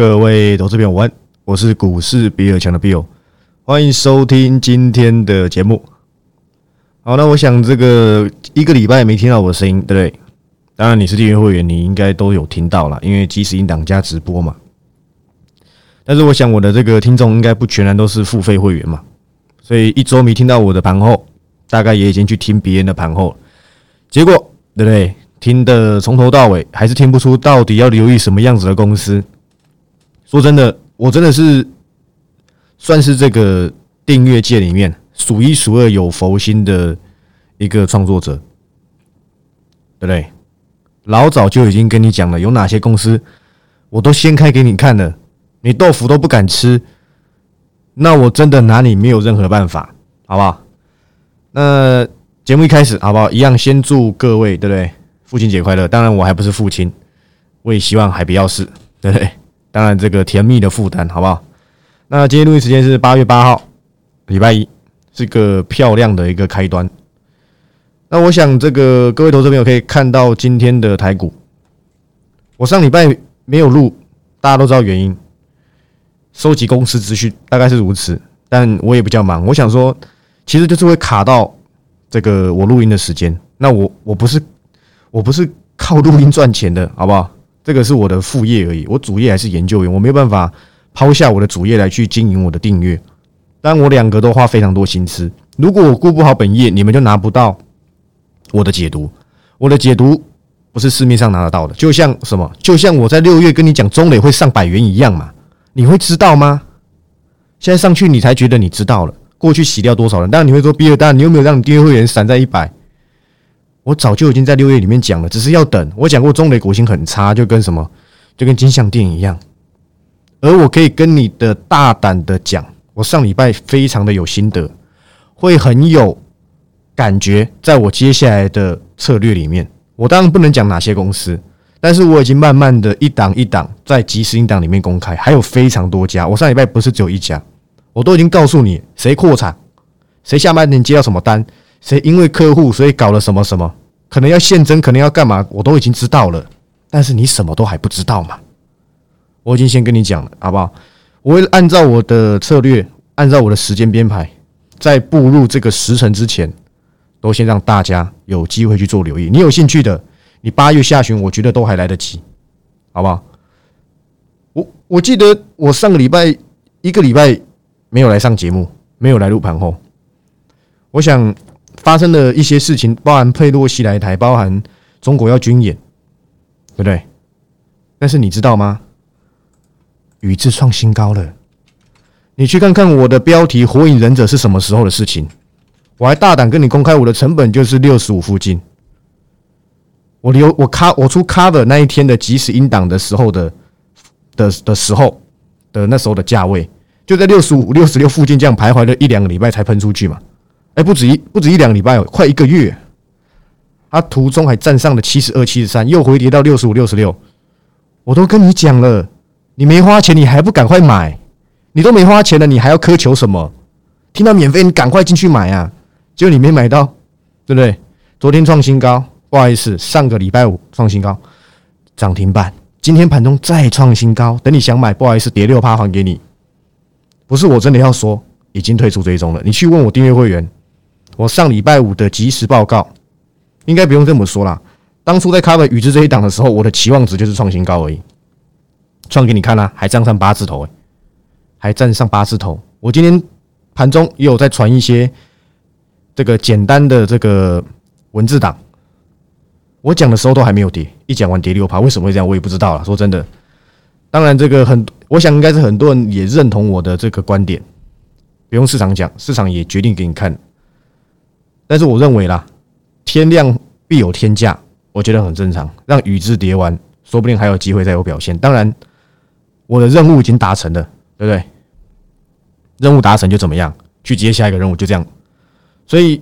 各位投资朋友，晚，我是股市比尔强的 Bill，欢迎收听今天的节目。好，那我想这个一个礼拜没听到我的声音，对不对？当然你是订阅会员，你应该都有听到了，因为即时音档加直播嘛。但是我想我的这个听众应该不全然都是付费会员嘛，所以一周没听到我的盘后，大概也已经去听别人的盘后了，结果对不对？听的从头到尾还是听不出到底要留意什么样子的公司。说真的，我真的是算是这个订阅界里面数一数二有佛心的一个创作者，对不对？老早就已经跟你讲了，有哪些公司我都掀开给你看了，你豆腐都不敢吃，那我真的拿你没有任何办法，好不好？那节目一开始，好不好？一样先祝各位，对不对？父亲节快乐！当然我还不是父亲，我也希望还不要是，对不对？当然这个甜蜜的负担，好不好？那今天录音时间是八月八号，礼拜一，是个漂亮的一个开端。那我想这个各位投资朋友可以看到今天的台股，我上礼拜没有录，大家都知道原因，收集公司资讯大概是如此，但我也比较忙，我想说，其实就是会卡到这个我录音的时间。那我我不是。我不是靠录音赚钱的，好不好？这个是我的副业而已。我主业还是研究员，我没有办法抛下我的主业来去经营我的订阅。但我两个都花非常多心思。如果我顾不好本业，你们就拿不到我的解读。我的解读不是市面上拿得到的，就像什么？就像我在六月跟你讲中磊会上百元一样嘛？你会知道吗？现在上去你才觉得你知道了。过去洗掉多少人？但你会说，比尔，当然你有没有让你订阅会员散在一百？我早就已经在六月里面讲了，只是要等。我讲过中雷股性很差，就跟什么，就跟金像电影一样。而我可以跟你的大胆的讲，我上礼拜非常的有心得，会很有感觉。在我接下来的策略里面，我当然不能讲哪些公司，但是我已经慢慢的一档一档在即时音档里面公开，还有非常多家。我上礼拜不是只有一家，我都已经告诉你谁扩产，谁下半年接到什么单。谁因为客户所以搞了什么什么，可能要现增，可能要干嘛，我都已经知道了。但是你什么都还不知道嘛？我已经先跟你讲了，好不好？我会按照我的策略，按照我的时间编排，在步入这个时辰之前，都先让大家有机会去做留意。你有兴趣的，你八月下旬，我觉得都还来得及，好不好？我我记得我上个礼拜一个礼拜没有来上节目，没有来录盘后，我想。发生的一些事情，包含佩洛西来台，包含中国要军演，对不对？但是你知道吗？宇智创新高了。你去看看我的标题《火影忍者》是什么时候的事情？我还大胆跟你公开，我的成本就是六十五附近。我留我卡我出 cover 那一天的即时音档的时候的的的时候的那时候的价位，就在六十五、六十六附近这样徘徊了一两个礼拜才喷出去嘛。哎，不止一不止一两个礼拜，快一个月，它途中还站上了七十二、七十三，又回跌到六十五、六十六。我都跟你讲了，你没花钱，你还不赶快买？你都没花钱了，你还要苛求什么？听到免费，你赶快进去买啊！结果你没买到，对不对？昨天创新高，不好意思，上个礼拜五创新高，涨停板。今天盘中再创新高，等你想买，不好意思，跌六趴还给你。不是我真的要说，已经退出追踪了。你去问我订阅会员。我上礼拜五的即时报告，应该不用这么说啦。当初在 cover 宇智这一档的时候，我的期望值就是创新高而已，创给你看啦，还站上八字头，还站上八字头。我今天盘中也有在传一些这个简单的这个文字档，我讲的时候都还没有跌，一讲完跌六趴，为什么会这样，我也不知道了。说真的，当然这个很，我想应该是很多人也认同我的这个观点，不用市场讲，市场也决定给你看。但是我认为啦，天量必有天价，我觉得很正常。让宇智叠完，说不定还有机会再有表现。当然，我的任务已经达成了，对不对？任务达成就怎么样？去接下一个任务，就这样。所以，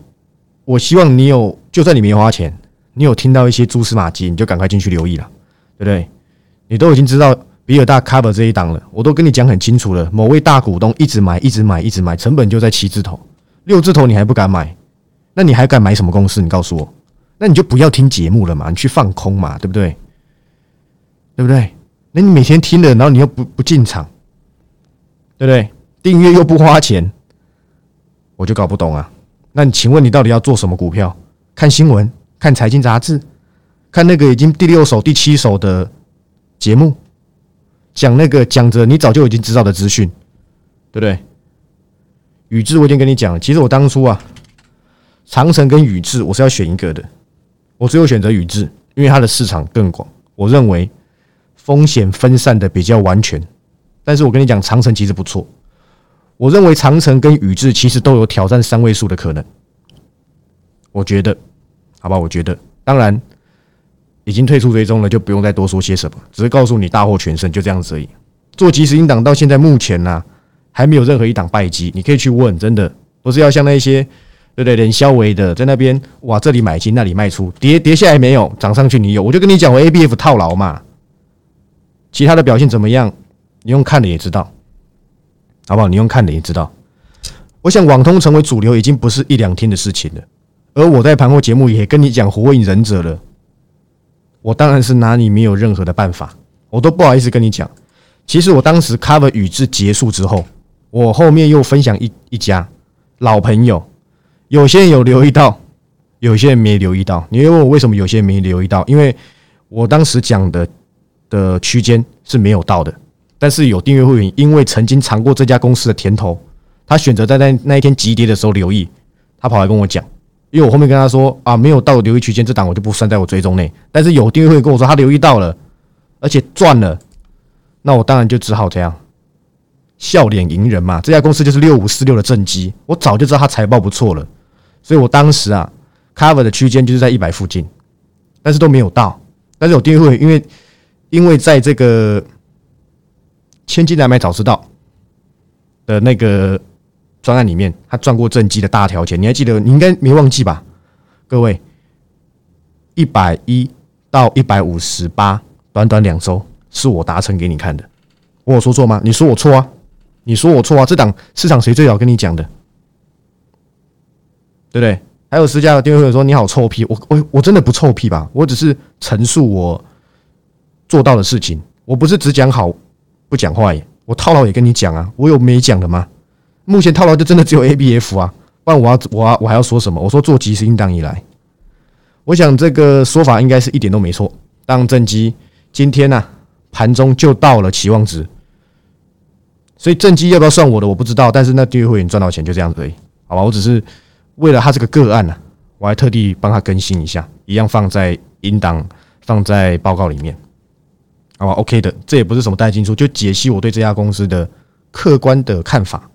我希望你有，就算你没花钱，你有听到一些蛛丝马迹，你就赶快进去留意了，对不对？你都已经知道比尔大 cover 这一档了，我都跟你讲很清楚了。某位大股东一直买，一直买，一直买，成本就在七字头、六字头，你还不敢买？那你还敢买什么公司？你告诉我，那你就不要听节目了嘛，你去放空嘛，对不对？对不对？那你每天听了，然后你又不不进场，对不对？订阅又不花钱，我就搞不懂啊。那你请问你到底要做什么股票？看新闻，看财经杂志，看那个已经第六首、第七首的节目，讲那个讲着你早就已经知道的资讯，对不对？宇智我已经跟你讲了，其实我当初啊，长城跟宇智我是要选一个的，我最后选择宇智，因为它的市场更广，我认为风险分散的比较完全。但是我跟你讲，长城其实不错。我认为长城跟宇智其实都有挑战三位数的可能，我觉得，好吧，我觉得，当然已经退出追踪了，就不用再多说些什么，只是告诉你大获全胜，就这样子而已。做即时音档到现在目前呢，还没有任何一档败绩，你可以去问，真的。不是要像那些对不对，连肖维的在那边哇，这里买进那里卖出，跌跌下来没有，涨上去你有，我就跟你讲，我 A B F 套牢嘛，其他的表现怎么样，你用看的也知道。好不好？你用看的也知道。我想网通成为主流已经不是一两天的事情了。而我在盘后节目也跟你讲《火影忍者》了，我当然是拿你没有任何的办法，我都不好意思跟你讲。其实我当时 cover 宇智结束之后，我后面又分享一一家老朋友，有些人有留意到，有些人没留意到。你会问我为什么有些人没留意到？因为我当时讲的的区间是没有到的。但是有订阅会员，因为曾经尝过这家公司的甜头，他选择在那那一天急跌的时候留意，他跑来跟我讲，因为我后面跟他说啊，没有到留意区间，这档我就不算在我追踪内。但是有订阅会员跟我说他留意到了，而且赚了，那我当然就只好这样笑脸迎人嘛。这家公司就是六五四六的正机，我早就知道他财报不错了，所以我当时啊，cover 的区间就是在一百附近，但是都没有到。但是有订阅会，因为因为在这个。千金难买早知道的那个专案里面，他赚过正机的大条钱，你还记得？你应该没忘记吧？各位，一百一到一百五十八，短短两周是我达成给你看的。我有说错吗？你说我错啊？你说我错啊？这档市场谁最早跟你讲的？对不对？还有私家的订阅会员说你好臭屁，我我我真的不臭屁吧？我只是陈述我做到的事情，我不是只讲好。不讲话耶，我套牢也跟你讲啊，我有没讲的吗？目前套牢就真的只有 A B F 啊，不然我要我要我还要说什么？我说做即时应当以来，我想这个说法应该是一点都没错。当正机今天呢盘中就到了期望值，所以正机要不要算我的我不知道，但是那订阅会员赚到钱就这样子，好吧？我只是为了他这个个案呢，我还特地帮他更新一下，一样放在音档放在报告里面。好吧，OK 的，这也不是什么带进出，就解析我对这家公司的客观的看法。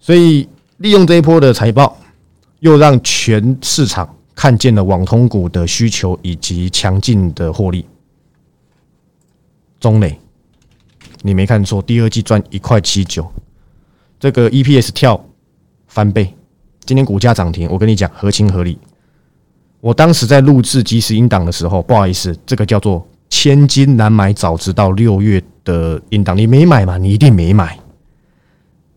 所以利用这一波的财报，又让全市场看见了网通股的需求以及强劲的获利。中磊，你没看错，第二季赚一块七九，这个 EPS 跳翻倍，今天股价涨停，我跟你讲合情合理。我当时在录制即时音档的时候，不好意思，这个叫做。千金难买早知道，六月的应当你没买嘛？你一定没买，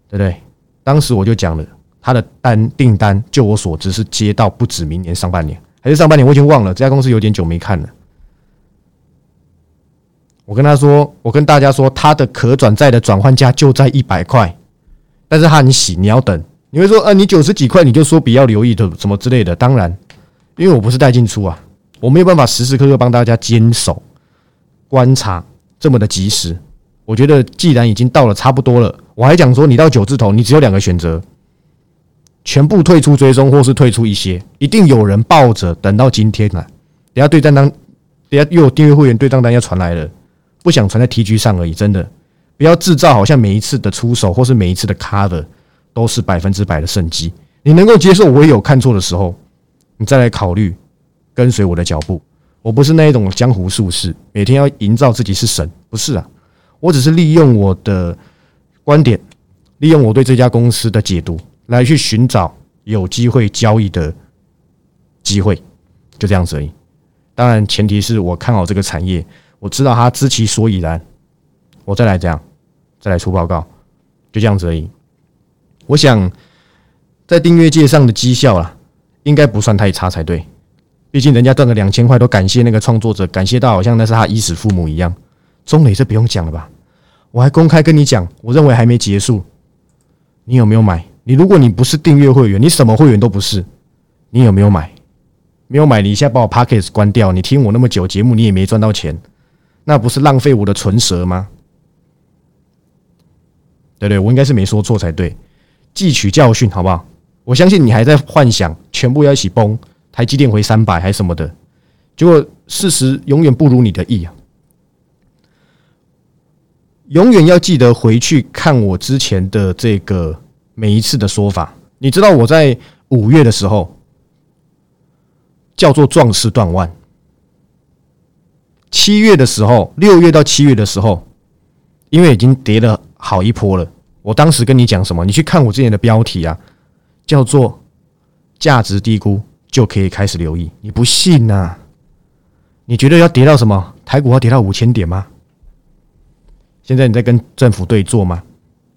对不对？当时我就讲了，他的单订单，就我所知是接到不止明年上半年，还是上半年，我已经忘了。这家公司有点久没看了。我跟他说，我跟大家说，他的可转债的转换价就在一百块，但是他很喜，你要等。你会说，呃，你九十几块，你就说比较留意的什么之类的。当然，因为我不是带进出啊，我没有办法时时刻刻帮大家坚守。观察这么的及时，我觉得既然已经到了差不多了，我还讲说你到九字头，你只有两个选择：全部退出追踪，或是退出一些。一定有人抱着等到今天啊，等下对账单，等下又有订阅会员对账单要传来了，不想传在 T G 上而已。真的不要制造好像每一次的出手或是每一次的 cover 都是百分之百的胜机。你能够接受我也有看错的时候，你再来考虑跟随我的脚步。我不是那一种江湖术士，每天要营造自己是神，不是啊。我只是利用我的观点，利用我对这家公司的解读，来去寻找有机会交易的机会，就这样子而已。当然，前提是我看好这个产业，我知道它知其所以然，我再来这样，再来出报告，就这样子而已。我想在订阅界上的绩效啊，应该不算太差才对。毕竟人家赚了两千块，都感谢那个创作者，感谢到好像那是他衣食父母一样。中磊这不用讲了吧？我还公开跟你讲，我认为还没结束。你有没有买？你如果你不是订阅会员，你什么会员都不是，你有没有买？没有买，你现在把我 Pockets 关掉，你听我那么久节目，你也没赚到钱，那不是浪费我的唇舌吗？对对，我应该是没说错才对，汲取教训好不好？我相信你还在幻想全部要一起崩，台积电回三百还是什么的，结果事实永远不如你的意啊！永远要记得回去看我之前的这个每一次的说法。你知道我在五月的时候叫做壮士断腕，七月的时候，六月到七月的时候，因为已经跌了好一波了。我当时跟你讲什么？你去看我之前的标题啊，叫做价值低估就可以开始留意。你不信呐？你觉得要跌到什么？台股要跌到五千点吗？现在你在跟政府对坐吗？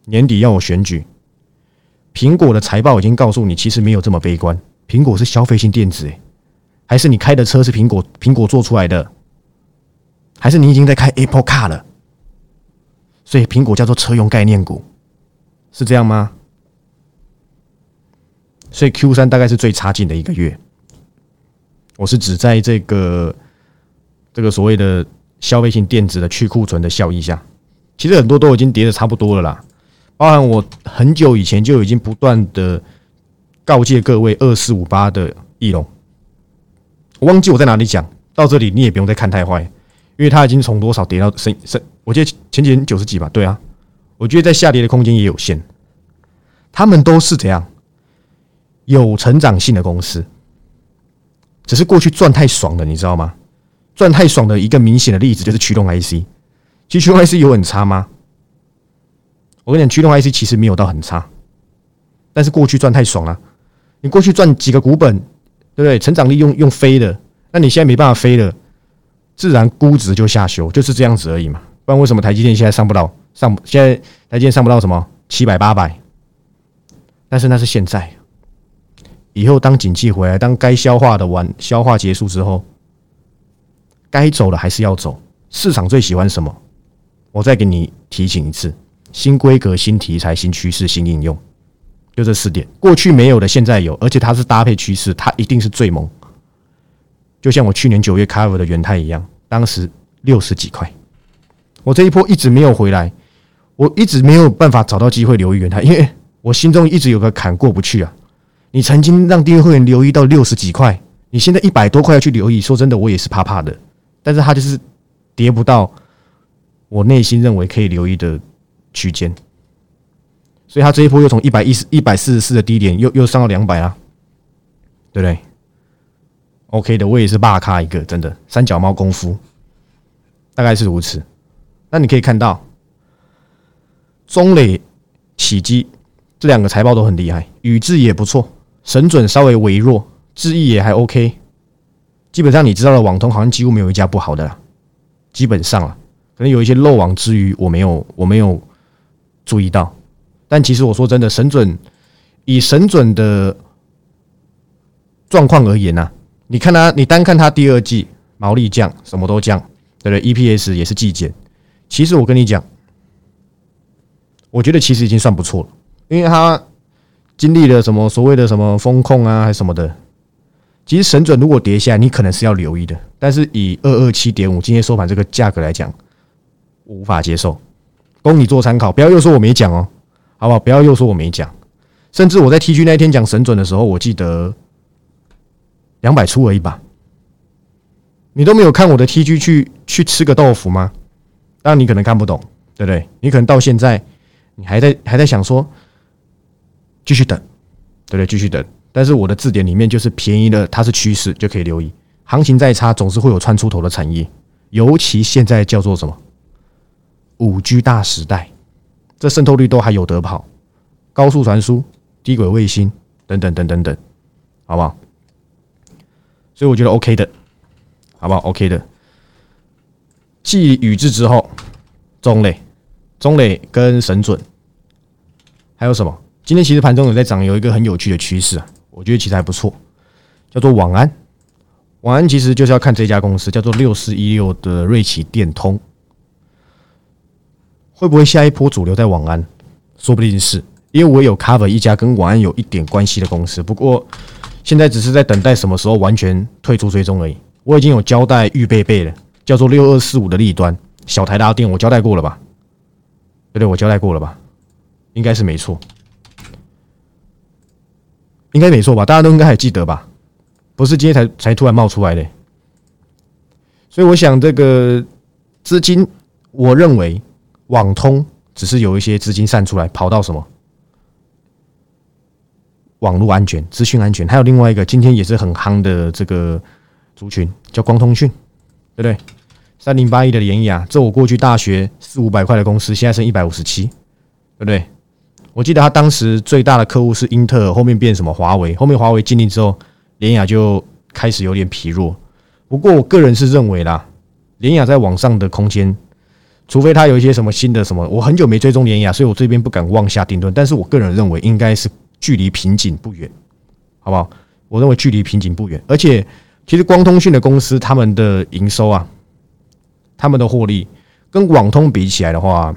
年底要我选举，苹果的财报已经告诉你，其实没有这么悲观。苹果是消费性电子，诶，还是你开的车是苹果苹果做出来的？还是你已经在开 Apple Car 了？所以苹果叫做车用概念股，是这样吗？所以 Q 三大概是最差劲的一个月。我是指在这个这个所谓的消费性电子的去库存的效益下。其实很多都已经跌的差不多了啦，包含我很久以前就已经不断的告诫各位二四五八的翼龙，我忘记我在哪里讲到这里，你也不用再看太坏，因为它已经从多少跌到升升，我记得前几天九十几吧，对啊，我觉得在下跌的空间也有限，他们都是怎样有成长性的公司，只是过去赚太爽了，你知道吗？赚太爽的一个明显的例子就是驱动 IC。其实驱动 IC 有很差吗？我跟你讲，驱动 IC 其实没有到很差，但是过去赚太爽了。你过去赚几个股本，对不对？成长力用用飞的，那你现在没办法飞了，自然估值就下修，就是这样子而已嘛。不然为什么台积电现在上不到上？现在台积电上不到什么七百八百？但是那是现在，以后当景气回来，当该消化的完消化结束之后，该走的还是要走。市场最喜欢什么？我再给你提醒一次：新规格、新题材、新趋势、新应用，就这四点。过去没有的，现在有，而且它是搭配趋势，它一定是最猛。就像我去年九月 cover 的元泰一样，当时六十几块，我这一波一直没有回来，我一直没有办法找到机会留意元泰，因为我心中一直有个坎过不去啊。你曾经让订阅会员留意到六十几块，你现在一百多块要去留意，说真的，我也是怕怕的。但是它就是跌不到。我内心认为可以留意的区间，所以它这一波又从一百一十一百四十四的低点又又上到两百啊，对不对？OK 的，我也是霸咖一个，真的三脚猫功夫，大概是如此。那你可以看到，中磊、起基这两个财报都很厉害，宇智也不错，神准稍微微弱，智毅也还 OK。基本上你知道的网通好像几乎没有一家不好的了，基本上了。可能有一些漏网之鱼，我没有，我没有注意到。但其实我说真的，神准以神准的状况而言呢，你看他，你单看他第二季毛利降，什么都降，对不对？EPS 也是季减。其实我跟你讲，我觉得其实已经算不错了，因为它经历了什么所谓的什么风控啊，还是什么的。其实神准如果跌下来，你可能是要留意的。但是以二二七点五今天收盘这个价格来讲，无法接受，供你做参考，不要又说我没讲哦，好不好？不要又说我没讲，甚至我在 T G 那一天讲神准的时候，我记得两百出而已吧。你都没有看我的 T G 去去吃个豆腐吗？当然你可能看不懂，对不对？你可能到现在你还在还在想说继续等，对不对？继续等。但是我的字典里面就是便宜的，它是趋势就可以留意，行情再差总是会有穿出头的产业，尤其现在叫做什么？五 G 大时代，这渗透率都还有得跑，高速传输、低轨卫星等等等等等，好不好？所以我觉得 OK 的，好不好？OK 的。继宇智之后，中磊、中磊跟沈准，还有什么？今天其实盘中有在涨，有一个很有趣的趋势啊，我觉得其实还不错，叫做网安。网安其实就是要看这家公司，叫做六四一六的瑞奇电通。会不会下一波主流在网安？说不定是，因为我有 cover 一家跟网安有一点关系的公司，不过现在只是在等待什么时候完全退出追踪而已。我已经有交代预备备了，叫做六二四五的利端小台达电，我交代过了吧？对，我交代过了吧？应该是没错，应该没错吧？大家都应该还记得吧？不是今天才才突然冒出来的，所以我想这个资金，我认为网通只是有一些资金散出来，跑到什么网络安全、资讯安全，还有另外一个今天也是很夯的这个族群叫光通讯，对不对？三零八一的联雅，这我过去大学四五百块的公司，现在剩一百五十七，对不对？我记得他当时最大的客户是英特尔，后面变什么华为，后面华为禁令之后。联雅就开始有点疲弱，不过我个人是认为啦，联雅在网上的空间，除非它有一些什么新的什么，我很久没追踪联雅，所以我这边不敢妄下定论。但是我个人认为应该是距离瓶颈不远，好不好？我认为距离瓶颈不远，而且其实光通讯的公司他们的营收啊，他们的获利跟网通比起来的话，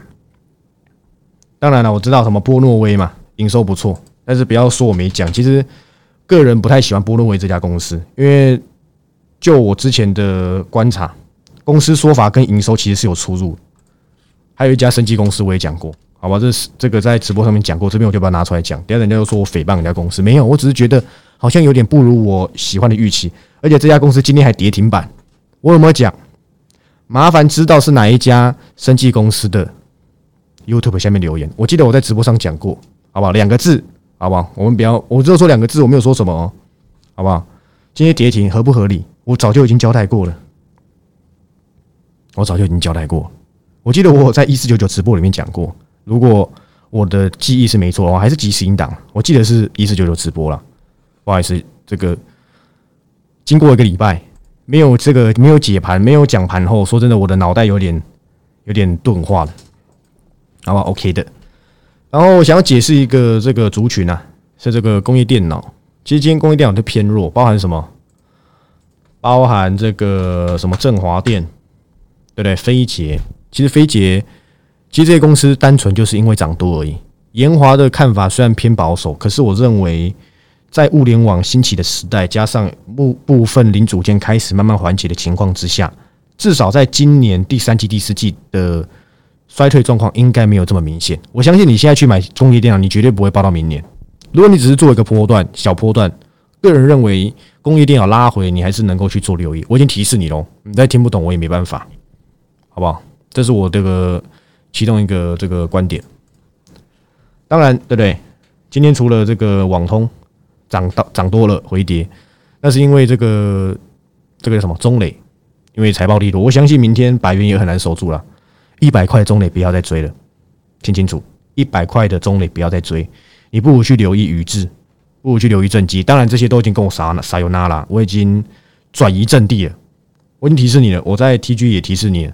当然了，我知道什么波诺威嘛，营收不错，但是不要说我没讲，其实。个人不太喜欢波诺威这家公司，因为就我之前的观察，公司说法跟营收其实是有出入。还有一家生技公司我也讲过，好吧，这是这个在直播上面讲过，这边我就把它拿出来讲。等下人家又说我诽谤人家公司，没有，我只是觉得好像有点不如我喜欢的预期，而且这家公司今天还跌停板。我有没有讲？麻烦知道是哪一家生技公司的 YouTube 下面留言。我记得我在直播上讲过，好不好？两个字。好不好？我们不要，我只有说两个字，我没有说什么哦，好不好？今天跌停合不合理？我早就已经交代过了，我早就已经交代过。我记得我在一四九九直播里面讲过，如果我的记忆是没错的话，还是即时音档，我记得是一四九九直播了。不好意思，这个经过一个礼拜，没有这个没有解盘，没有讲盘后，说真的，我的脑袋有点有点钝化了，好吧？OK 的。然后我想要解释一个这个族群啊，是这个工业电脑。其实今天工业电脑都偏弱，包含什么？包含这个什么振华电，对不对？飞捷，其实飞捷，其实这些公司单纯就是因为涨多而已。研华的看法虽然偏保守，可是我认为在物联网兴起的时代，加上部部分零组件开始慢慢缓解的情况之下，至少在今年第三季、第四季的。衰退状况应该没有这么明显。我相信你现在去买工业电脑，你绝对不会报到明年。如果你只是做一个波段、小波段，个人认为工业电脑拉回，你还是能够去做留意。我已经提示你喽，你再听不懂我也没办法，好不好？这是我这个其中一个这个观点。当然，对不对？今天除了这个网通涨到涨多了回跌，那是因为这个这个什么中磊，因为财报力度，我相信明天白云也很难守住了。一百块中磊不要再追了，听清楚，一百块的中磊不要再追，你不如去留意宇智，不如去留意正机。当然，这些都已经跟我撒撒油那啦，我已经转移阵地了。我已经提示你了，我在 TG 也提示你了。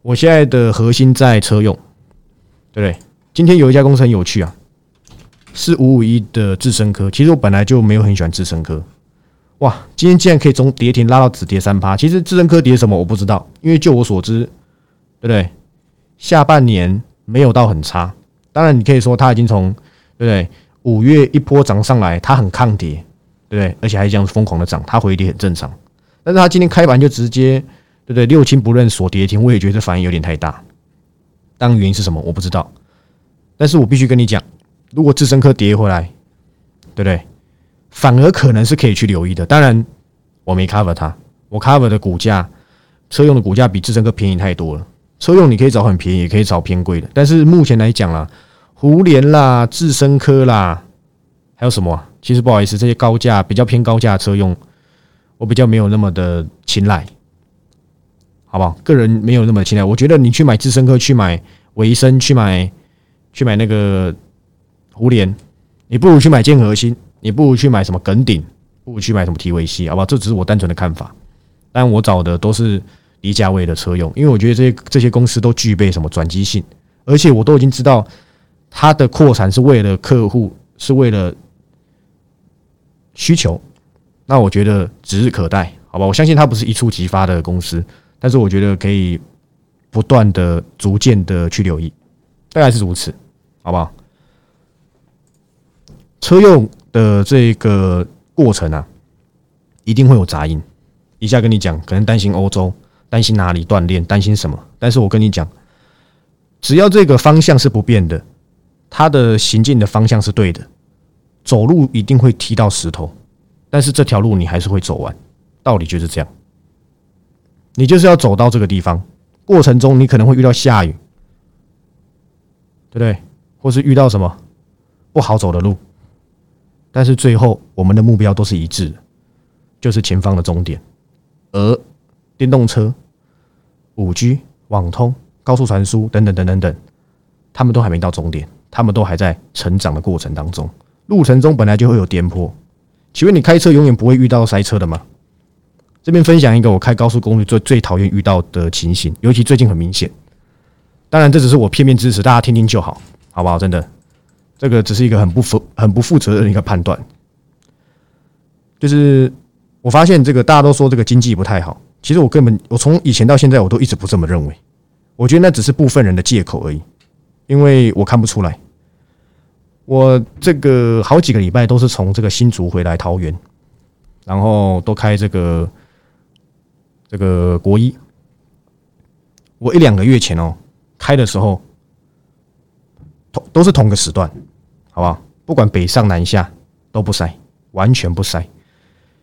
我现在的核心在车用，对不对？今天有一家公司很有趣啊，是五五一的智深科。其实我本来就没有很喜欢智深科，哇，今天竟然可以从跌停拉到止跌三趴。其实智深科跌什么我不知道，因为就我所知。对不对？下半年没有到很差，当然你可以说它已经从对不对？五月一波涨上来，它很抗跌，对不对？而且还这样疯狂的涨，它回跌很正常。但是它今天开盘就直接对不对？六亲不认锁跌停，我也觉得反应有点太大。当原因是什么？我不知道。但是我必须跟你讲，如果智深科跌回来，对不对？反而可能是可以去留意的。当然我没 cover 它，我 cover 的股价，车用的股价比智深科便宜太多了。车用你可以找很便宜，也可以找偏贵的。但是目前来讲啦，胡联啦、智深科啦，还有什么？其实不好意思，这些高价比较偏高价车用，我比较没有那么的青睐，好不好？个人没有那么青睐。我觉得你去买智深科，去买维生，去买去买那个胡联，你不如去买建核心，你不如去买什么耿鼎，不如去买什么 TVC，，好不好？这只是我单纯的看法。但我找的都是。低价位的车用，因为我觉得这些这些公司都具备什么转机性，而且我都已经知道它的扩产是为了客户，是为了需求，那我觉得指日可待，好吧？我相信它不是一触即发的公司，但是我觉得可以不断的、逐渐的去留意，大概是如此，好不好？车用的这个过程啊，一定会有杂音。一下跟你讲，可能担心欧洲，担心哪里断裂，担心什么？但是我跟你讲，只要这个方向是不变的，它的行进的方向是对的，走路一定会踢到石头，但是这条路你还是会走完，道理就是这样。你就是要走到这个地方，过程中你可能会遇到下雨，对不对？或是遇到什么不好走的路，但是最后我们的目标都是一致，就是前方的终点。而电动车、五 G、网通、高速传输等等等等等，他们都还没到终点，他们都还在成长的过程当中。路程中本来就会有颠簸，请问你开车永远不会遇到塞车的吗？这边分享一个我开高速公路最最讨厌遇到的情形，尤其最近很明显。当然，这只是我片面支持，大家听听就好，好不好？真的，这个只是一个很不负、很不负责任的一个判断，就是。我发现这个大家都说这个经济不太好，其实我根本我从以前到现在我都一直不这么认为。我觉得那只是部分人的借口而已，因为我看不出来。我这个好几个礼拜都是从这个新竹回来桃园，然后都开这个这个国一。我一两个月前哦开的时候，同都是同个时段，好不好？不管北上南下都不塞，完全不塞。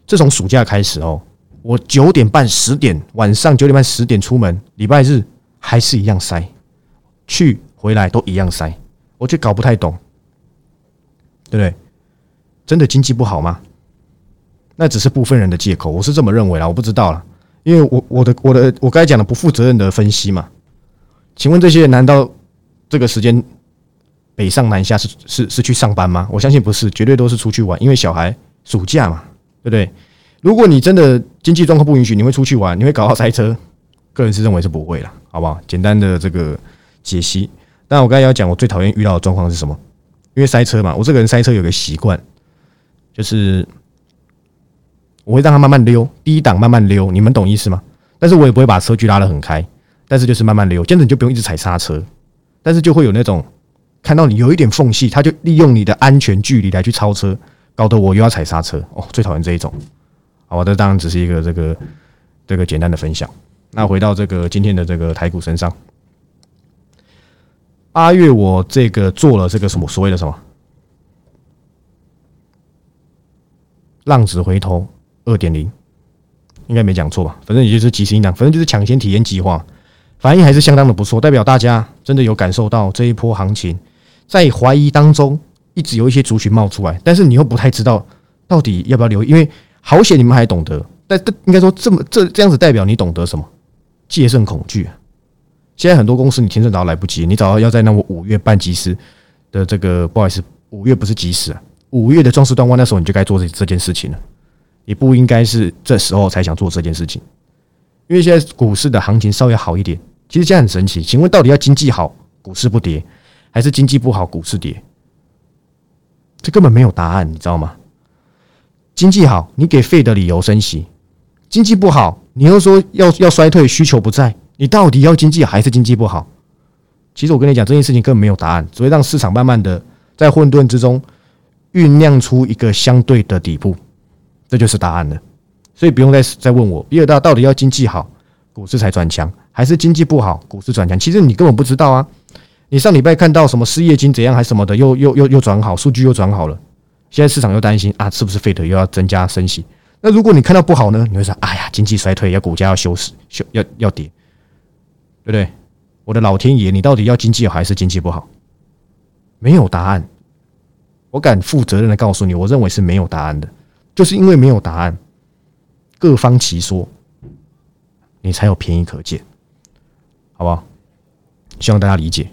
自从暑假开始哦，我九点半、十点晚上九点半、十点出门，礼拜日还是一样塞，去回来都一样塞，我就搞不太懂，对不对？真的经济不好吗？那只是部分人的借口，我是这么认为啦，我不知道了，因为我我的我的我刚才讲的不负责任的分析嘛。请问这些人难道这个时间北上南下是是是去上班吗？我相信不是，绝对都是出去玩，因为小孩暑假嘛。对不对？如果你真的经济状况不允许，你会出去玩，你会搞到塞车？个人是认为是不会了，好不好？简单的这个解析。但我刚才要讲，我最讨厌遇到的状况是什么？因为塞车嘛，我这个人塞车有个习惯，就是我会让他慢慢溜，低档慢慢溜，你们懂意思吗？但是我也不会把车距拉得很开，但是就是慢慢溜，这样子你就不用一直踩刹车，但是就会有那种看到你有一点缝隙，他就利用你的安全距离来去超车。搞得我又要踩刹车哦，最讨厌这一种。好，这当然只是一个这个这个简单的分享。那回到这个今天的这个台股身上，八月我这个做了这个什么所谓的什么浪子回头二点零，应该没讲错吧？反正也就是即时应档，反正就是抢先体验计划，反应还是相当的不错，代表大家真的有感受到这一波行情，在怀疑当中。一直有一些族群冒出来，但是你又不太知道到底要不要留意，因为好险你们还懂得，但应该说这么这这样子代表你懂得什么？戒慎恐惧。现在很多公司你听证早来不及，你早要要在那我五月办集时的这个，不好意思，五月不是集时啊，五月的壮士断腕那时候你就该做这这件事情了，你不应该是这时候才想做这件事情，因为现在股市的行情稍微好一点，其实这样很神奇。请问到底要经济好股市不跌，还是经济不好股市跌？这根本没有答案，你知道吗？经济好，你给废的理由升息；经济不好，你又说要要衰退，需求不在。你到底要经济还是经济不好？其实我跟你讲，这件事情根本没有答案，只会让市场慢慢的在混沌之中酝酿出一个相对的底部，这就是答案了。所以不用再再问我，比尔大到底要经济好，股市才转强，还是经济不好，股市转强？其实你根本不知道啊。你上礼拜看到什么失业金怎样还什么的，又又又又转好，数据又转好了。现在市场又担心啊，是不是费德又要增加升息？那如果你看到不好呢？你会说，哎呀，经济衰退，要股价要休市，休要要跌，对不对？我的老天爷，你到底要经济好还是经济不好？没有答案。我敢负责任的告诉你，我认为是没有答案的，就是因为没有答案，各方其说，你才有便宜可见，好不好？希望大家理解。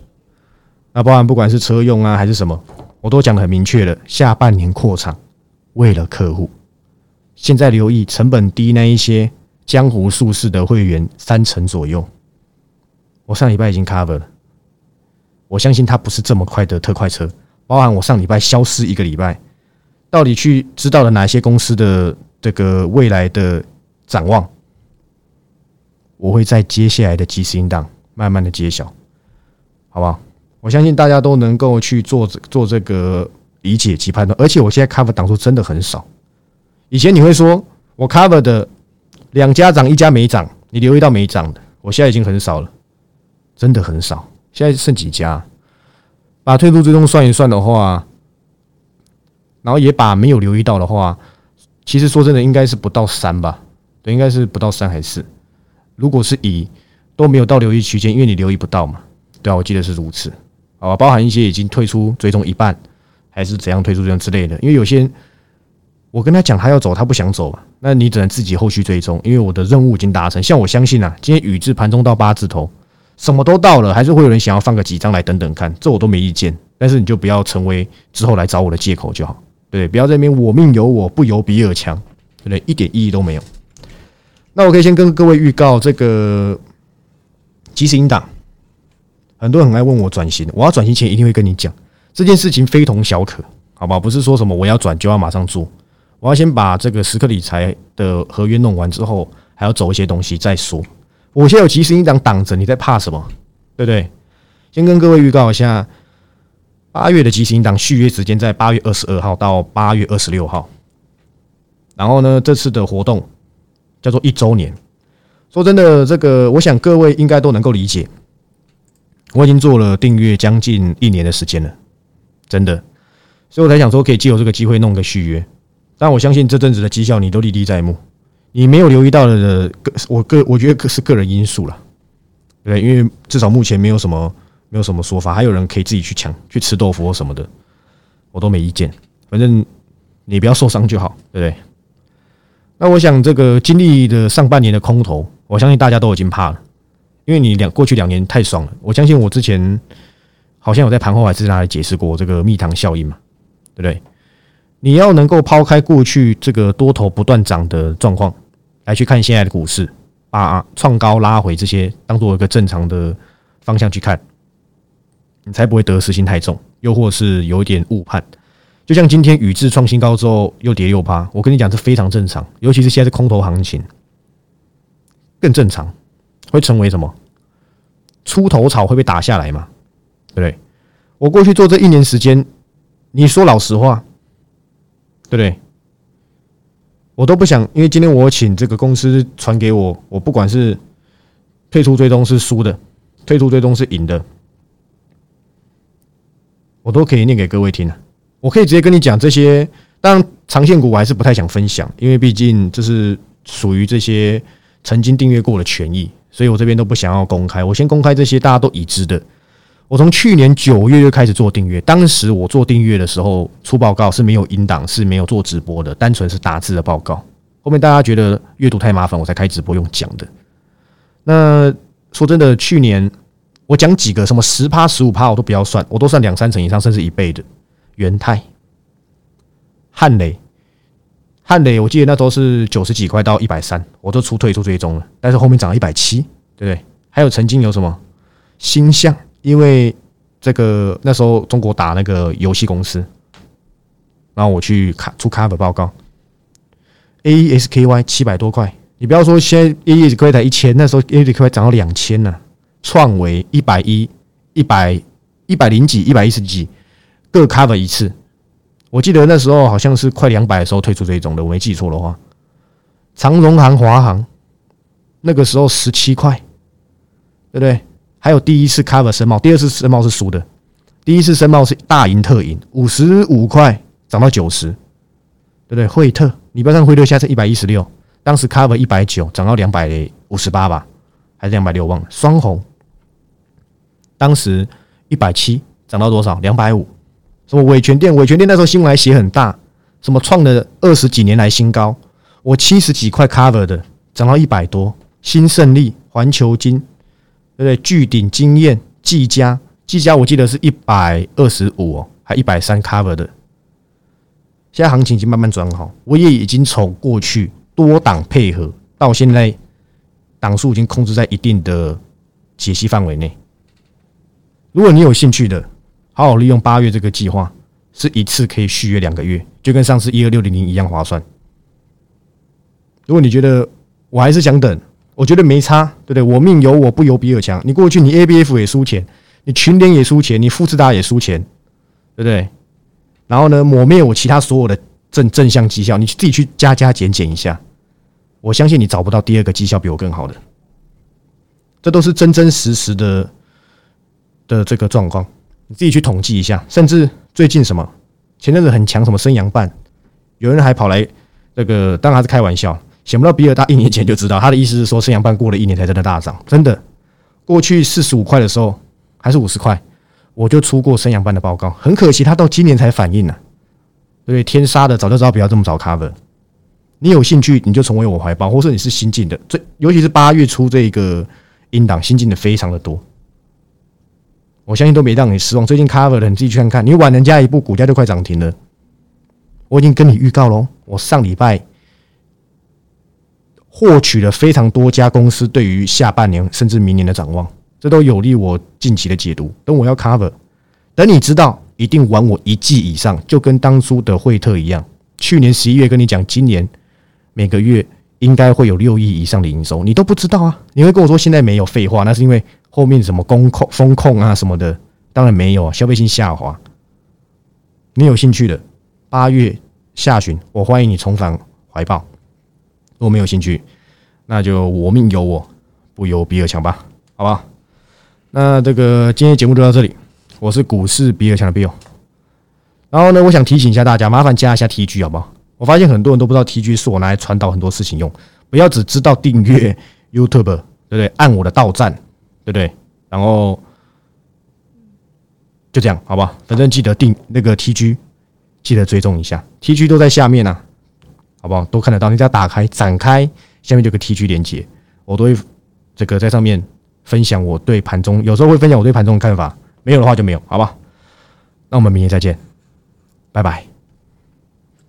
那包含不管是车用啊还是什么，我都讲的很明确了。下半年扩厂，为了客户，现在留意成本低那一些江湖术士的会员三成左右。我上礼拜已经 cover 了，我相信它不是这么快的特快车。包含我上礼拜消失一个礼拜，到底去知道了哪些公司的这个未来的展望，我会在接下来的即时应当慢慢的揭晓，好不好？我相信大家都能够去做做这个理解及判断，而且我现在 cover 档数真的很少。以前你会说我 cover 的两家涨一家没涨，你留意到没涨的，我现在已经很少了，真的很少。现在剩几家？把退出追踪算一算的话，然后也把没有留意到的话，其实说真的，应该是不到三吧？对，应该是不到三还是？如果是以都没有到留意区间，因为你留意不到嘛。对啊，我记得是如此。啊，包含一些已经退出追踪一半，还是怎样退出这样之类的。因为有些我跟他讲他要走，他不想走嘛，那你只能自己后续追踪。因为我的任务已经达成。像我相信啊，今天宇智盘中到八字头。什么都到了，还是会有人想要放个几张来等等看，这我都没意见。但是你就不要成为之后来找我的借口就好，对不要在那边我命由我不由比尔强，对不对？一点意义都没有。那我可以先跟各位预告这个即时音档，很多人很爱问我转型，我要转型前一定会跟你讲这件事情非同小可，好吧？不是说什么我要转就要马上做，我要先把这个时刻理财的合约弄完之后，还要走一些东西再说。我现在有即时音档挡着，你在怕什么？对不对？先跟各位预告一下，八月的即时音档续约时间在八月二十二号到八月二十六号。然后呢，这次的活动叫做一周年。说真的，这个我想各位应该都能够理解。我已经做了订阅将近一年的时间了，真的，所以我才想说可以借由这个机会弄个续约。但我相信这阵子的绩效你都历历在目。你没有留意到的个，我个我觉得是个人因素了，对，因为至少目前没有什么没有什么说法，还有人可以自己去抢去吃豆腐或什么的，我都没意见，反正你不要受伤就好，对不对？那我想这个经历的上半年的空头，我相信大家都已经怕了，因为你两过去两年太爽了，我相信我之前好像有在盘后还是哪里解释过这个蜜糖效应嘛，对不对？你要能够抛开过去这个多头不断涨的状况。来去看现在的股市，把创高拉回这些当做一个正常的方向去看，你才不会得失心太重，又或是有点误判。就像今天宇智创新高之后又跌又趴，我跟你讲这非常正常，尤其是现在是空头行情，更正常，会成为什么？出头草会被打下来嘛？对不对？我过去做这一年时间，你说老实话，对不对？我都不想，因为今天我请这个公司传给我，我不管是退出追踪是输的，退出追踪是赢的，我都可以念给各位听啊。我可以直接跟你讲这些，当然长线股我还是不太想分享，因为毕竟这是属于这些曾经订阅过的权益，所以我这边都不想要公开。我先公开这些大家都已知的。我从去年九月就开始做订阅，当时我做订阅的时候出报告是没有音档，是没有做直播的，单纯是打字的报告。后面大家觉得阅读太麻烦，我才开直播用讲的。那说真的，去年我讲几个什么十趴、十五趴，我都不要算，我都算两三成以上，甚至一倍的。元泰、汉雷、汉雷，我记得那时候是九十几块到一百三，我都出退出追踪了，但是后面涨了一百七，对不对？还有曾经有什么星象？因为这个那时候中国打那个游戏公司，然后我去卡出 cover 报告，A E S K Y 七百多块，你不要说现在 A E S K Y 才一千，那时候 A E S K Y 涨到两千呢，创维一百一、一百一百零几、一百一十几各 cover 一次，我记得那时候好像是快两百的时候推出这一种的，我没记错的话，长荣航、华航那个时候十七块，对不对？还有第一次 cover 申茂，第二次申茂是输的。第一次申茂是大赢特赢，五十五块涨到九十，对不对？惠特，你不要看惠特，现在是一百一十六，当时 cover 一百九，涨到两百五十八吧，还是两百六？忘了。双红，当时一百七，涨到多少？两百五。什么伟全店？伟全店那时候新闻还写很大，什么创了二十几年来新高。我七十几块 cover 的，涨到一百多。新胜利、环球金。对不对？巨鼎经验、技嘉、技嘉，我记得是一百二十五哦，还一百三 cover 的。现在行情已经慢慢转好，我也已经从过去多档配合，到现在档数已经控制在一定的解析范围内。如果你有兴趣的，好好利用八月这个计划，是一次可以续约两个月，就跟上次一二六零零一样划算。如果你觉得我还是想等。我觉得没差，对不对？我命由我不由比尔强。你过去你 ABF 也输钱，你群联也输钱，你富士达也输钱，对不对？然后呢，抹灭我其他所有的正正向绩效，你自己去加加减减一下，我相信你找不到第二个绩效比我更好的。这都是真真实实的的这个状况，你自己去统计一下。甚至最近什么前阵子很强，什么升阳半，有人还跑来这个，当然是开玩笑。想不到比尔大一年前就知道，他的意思是说，升阳半过了一年才真的大涨。真的，过去四十五块的时候还是五十块。我就出过升阳班的报告，很可惜他到今年才反应呢。对，天杀的，早就知道不要这么早 cover。你有兴趣你就成为我怀抱，或是你是新进的，最尤其是八月初这个音档新进的非常的多，我相信都没让你失望。最近 cover 的你自己去看看，你晚人家一步，股价就快涨停了。我已经跟你预告喽，我上礼拜获取了非常多家公司对于下半年甚至明年的展望。这都有利我近期的解读。等我要 cover，等你知道，一定晚我一季以上，就跟当初的惠特一样。去年十一月跟你讲，今年每个月应该会有六亿以上的营收，你都不知道啊？你会跟我说现在没有废话？那是因为后面什么风控、风控啊什么的，当然没有啊。消费性下滑，你有兴趣的，八月下旬我欢迎你重返怀抱。如果没有兴趣，那就我命由我不由比尔强吧，好吧？那这个今天节目就到这里，我是股市比尔强的 Bill。然后呢，我想提醒一下大家，麻烦加一下 TG 好不好？我发现很多人都不知道 TG 是我拿来传导很多事情用，不要只知道订阅 YouTube，对不对？按我的到站，对不对？然后就这样，好吧？反正记得定那个 TG，记得追踪一下，TG 都在下面呢，好不好？都看得到，你只要打开展开，下面就有个 TG 连接，我都会这个在上面。分享我对盘中有时候会分享我对盘中的看法，没有的话就没有，好吧？那我们明天再见，拜拜。